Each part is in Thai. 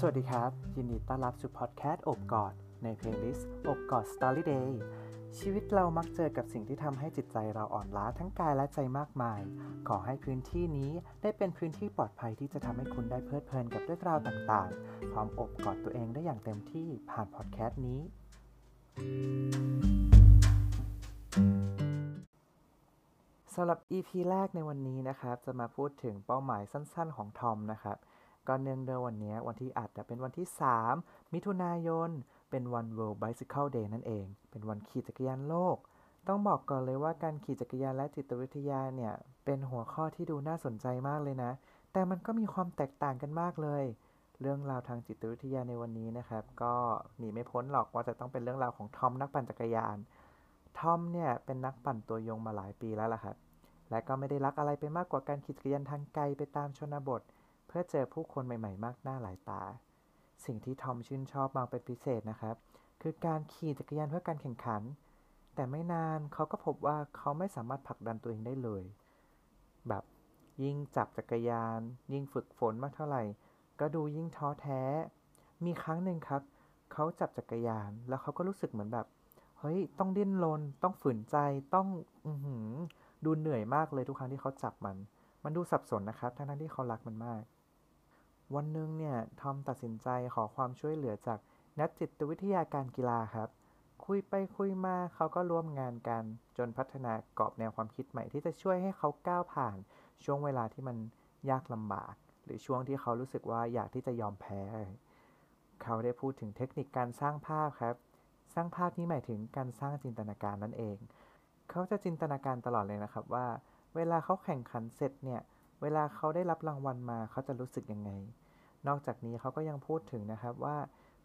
สวัสดีครับ ยินดีต้อนรับสู่พอดแคสต์โอบกอด ใน playlist โอบกอด Story Day ชีวิตเรามักเจอกับสิ่งที่ทำให้จิตใจเราอ่อนล้าทั้งกายและใจมากมาย ขอให้พื้นที่นี้ได้เป็นพื้นที่ปลอดภัยที่จะทำให้คุณได้เพลิดเพลินกับเรื่องราวต่างๆ พร้อมโอบกอดตัวเองได้อย่างเต็มที่ผ่านพอดแคสต์นี้ สำหรับ EP แรกในวันนี้นะครับ จะมาพูดถึงเป้าหมายสั้นๆ ของทอมนะครับ ก็เนื่องด้วยวันนี้วันที่อาจจะเป็นวันที่ 3 มิถุนายน เป็นวัน World Bicycle Day นั่นเอง เป็นวันขี่จักรยานโลก ต้องบอกก่อนเลยว่าการขี่จักรยานและจิตวิทยาเนี่ย เป็นหัวข้อที่ดูน่าสนใจมากเลยนะ แต่มันก็มีความแตกต่างกันมากเลย เรื่องราวทางจิตวิทยาในวันนี้นะครับ ก็หนีไม่พ้นหรอกว่าจะต้องเป็นเรื่องราวของทอมนักปั่นจักรยาน ทอมเนี่ยเป็นนักปั่นตัวยงมาหลายปีแล้วล่ะครับ และก็ไม่ได้รักอะไรไปมากกว่าการขี่จักรยานทางไกลไปตามชนบท เพื่อเจอผู้คนใหม่ๆ มากหน้าหลายตา สิ่งที่ทอมชื่นชอบมากเป็นพิเศษนะครับ คือการขี่จักรยานเพื่อการแข่งขัน แต่ไม่นานเขาก็พบว่าเขาไม่สามารถผลักดันตัวเองได้เลย แบบยิ่งจับจักรยาน ยิ่งฝึกฝนมากเท่าไหร่ ก็ดูยิ่งท้อแท้ มีครั้งหนึ่งครับ เขาจับจักรยานแล้วเขาก็รู้สึกเหมือนแบบ เฮ้ย ต้องดิ้นรน ต้องฝืนใจ ต้องอืดูเหนื่อยมากเลยทุกครั้งที่เขาจับมัน มันดูสับสนนะครับ ทั้งๆที่เขารักมันมาก วันหนึ่งเนี่ยทอมตัดสินใจขอความช่วยเหลือจากนักจิตวิทยาการกีฬาครับ คุยไปคุยมาเขาก็ร่วมงานกัน จนพัฒนากรอบแนวความคิดใหม่ที่จะช่วยให้เขาก้าวผ่าน ช่วงเวลาที่มันยากลำบาก หรือช่วงที่เขารู้สึกว่าอยากที่จะยอมแพ้ เขาได้พูดถึงเทคนิคการสร้างภาพครับ สร้างภาพนี้หมายถึงการสร้างจินตนาการนั่นเอง เขาจะจินตนาการตลอดเลยนะครับว่า เวลาเขาแข่งขันเสร็จเนี่ยเเวลาเขาได้รับรางวัลมาเขาจะรู้สึกยังไง นอกจากนี้เขาก็ยังพูดถึงนะครับว่า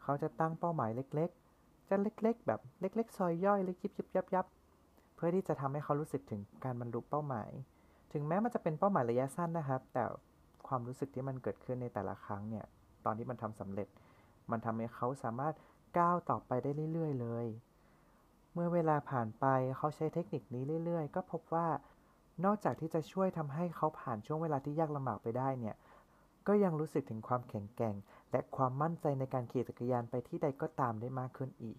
เขาจะตั้งเป้าหมายเล็กๆ จะเล็กๆ แบบเล็ก ๆ ซอยย่อยเล็กยิบยิบยับยับเพื่อที่จะทำให้เขารู้สึกถึงการบรรลุเป้าหมาย ถึงแม้มันจะเป็นเป้าหมายระยะสั้นนะครับ แต่ความรู้สึกที่มันเกิดขึ้นในแต่ละครั้งเนี่ย ตอนที่มันทำสำเร็จ มันทำให้เขาสามารถก้าวต่อไปได้เรื่อยๆ เลย เมื่อเวลาผ่านไปเขาใช้เทคนิคนี้เรื่อยๆ ก็พบว่า นอกจากที่จะช่วยทำให้เขาผ่านช่วงเวลาที่ยากลำบากไปได้เนี่ย ก็ยังรู้สึกถึงความแข็งแกร่ง และความมั่นใจในการขี่จักรยานไปที่ใดก็ตามได้มากขึ้นอีก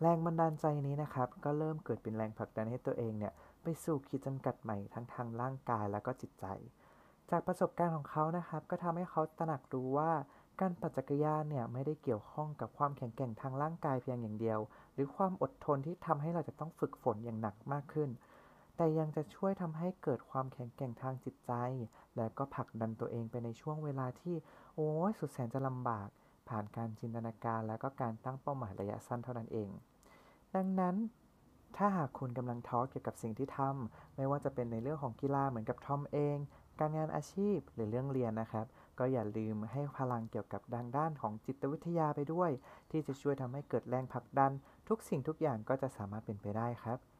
แรงบันดาลใจนี้นะครับ ก็เริ่มเกิดเป็นแรงผลักดันให้ตัวเองเนี่ยไปสู่ขีดจำกัดใหม่ทั้งทางร่างกายและก็จิตใจ จากประสบการณ์ของเขานะครับ ก็ทำให้เขาตระหนักรู้ว่าการปั่นจักรยานเนี่ยไม่ได้เกี่ยวข้องกับความแข็งแกร่งทางร่างกายเพียงอย่างเดียว หรือความอดทนที่ทำให้เราจะต้องฝึกฝนอย่างหนักมากขึ้น แต่ยังจะช่วยทำให้เกิดความแข็งแกร่งทางจิตใจ และก็ผลักดันตัวเองไปในช่วงเวลาที่ โอ้ยสุดแสนจะลำบาก ผ่านการจินตนาการและก็การตั้งเป้าหมายระยะสั้นเท่านั้นเอง ดังนั้นถ้าหากคุณกำลังท้อเกี่ยวกับสิ่งที่ทำไม่ว่าจะเป็นในเรื่องของกีฬาเหมือนกับทอมเอง การงานอาชีพหรือเรื่องเรียนนะครับ ก็อย่าลืมให้พลังเกี่ยวกับดังด้านของจิตวิทยาไปด้วย ที่จะช่วยทำให้เกิดแรงผลักดัน ทุกสิ่งทุกอย่างก็จะสามารถเป็นไปได้ครับ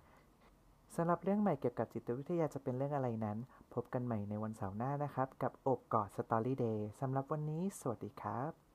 สำหรับเรื่องใหม่เกี่ยวกับจิตวิทยาจะเป็นเรื่องอะไรนั้น พบกันใหม่ในวันเสาร์หน้านะครับ กับอบกอดสตอรี่เดย์สำหรับวันนี้ สวัสดีครับ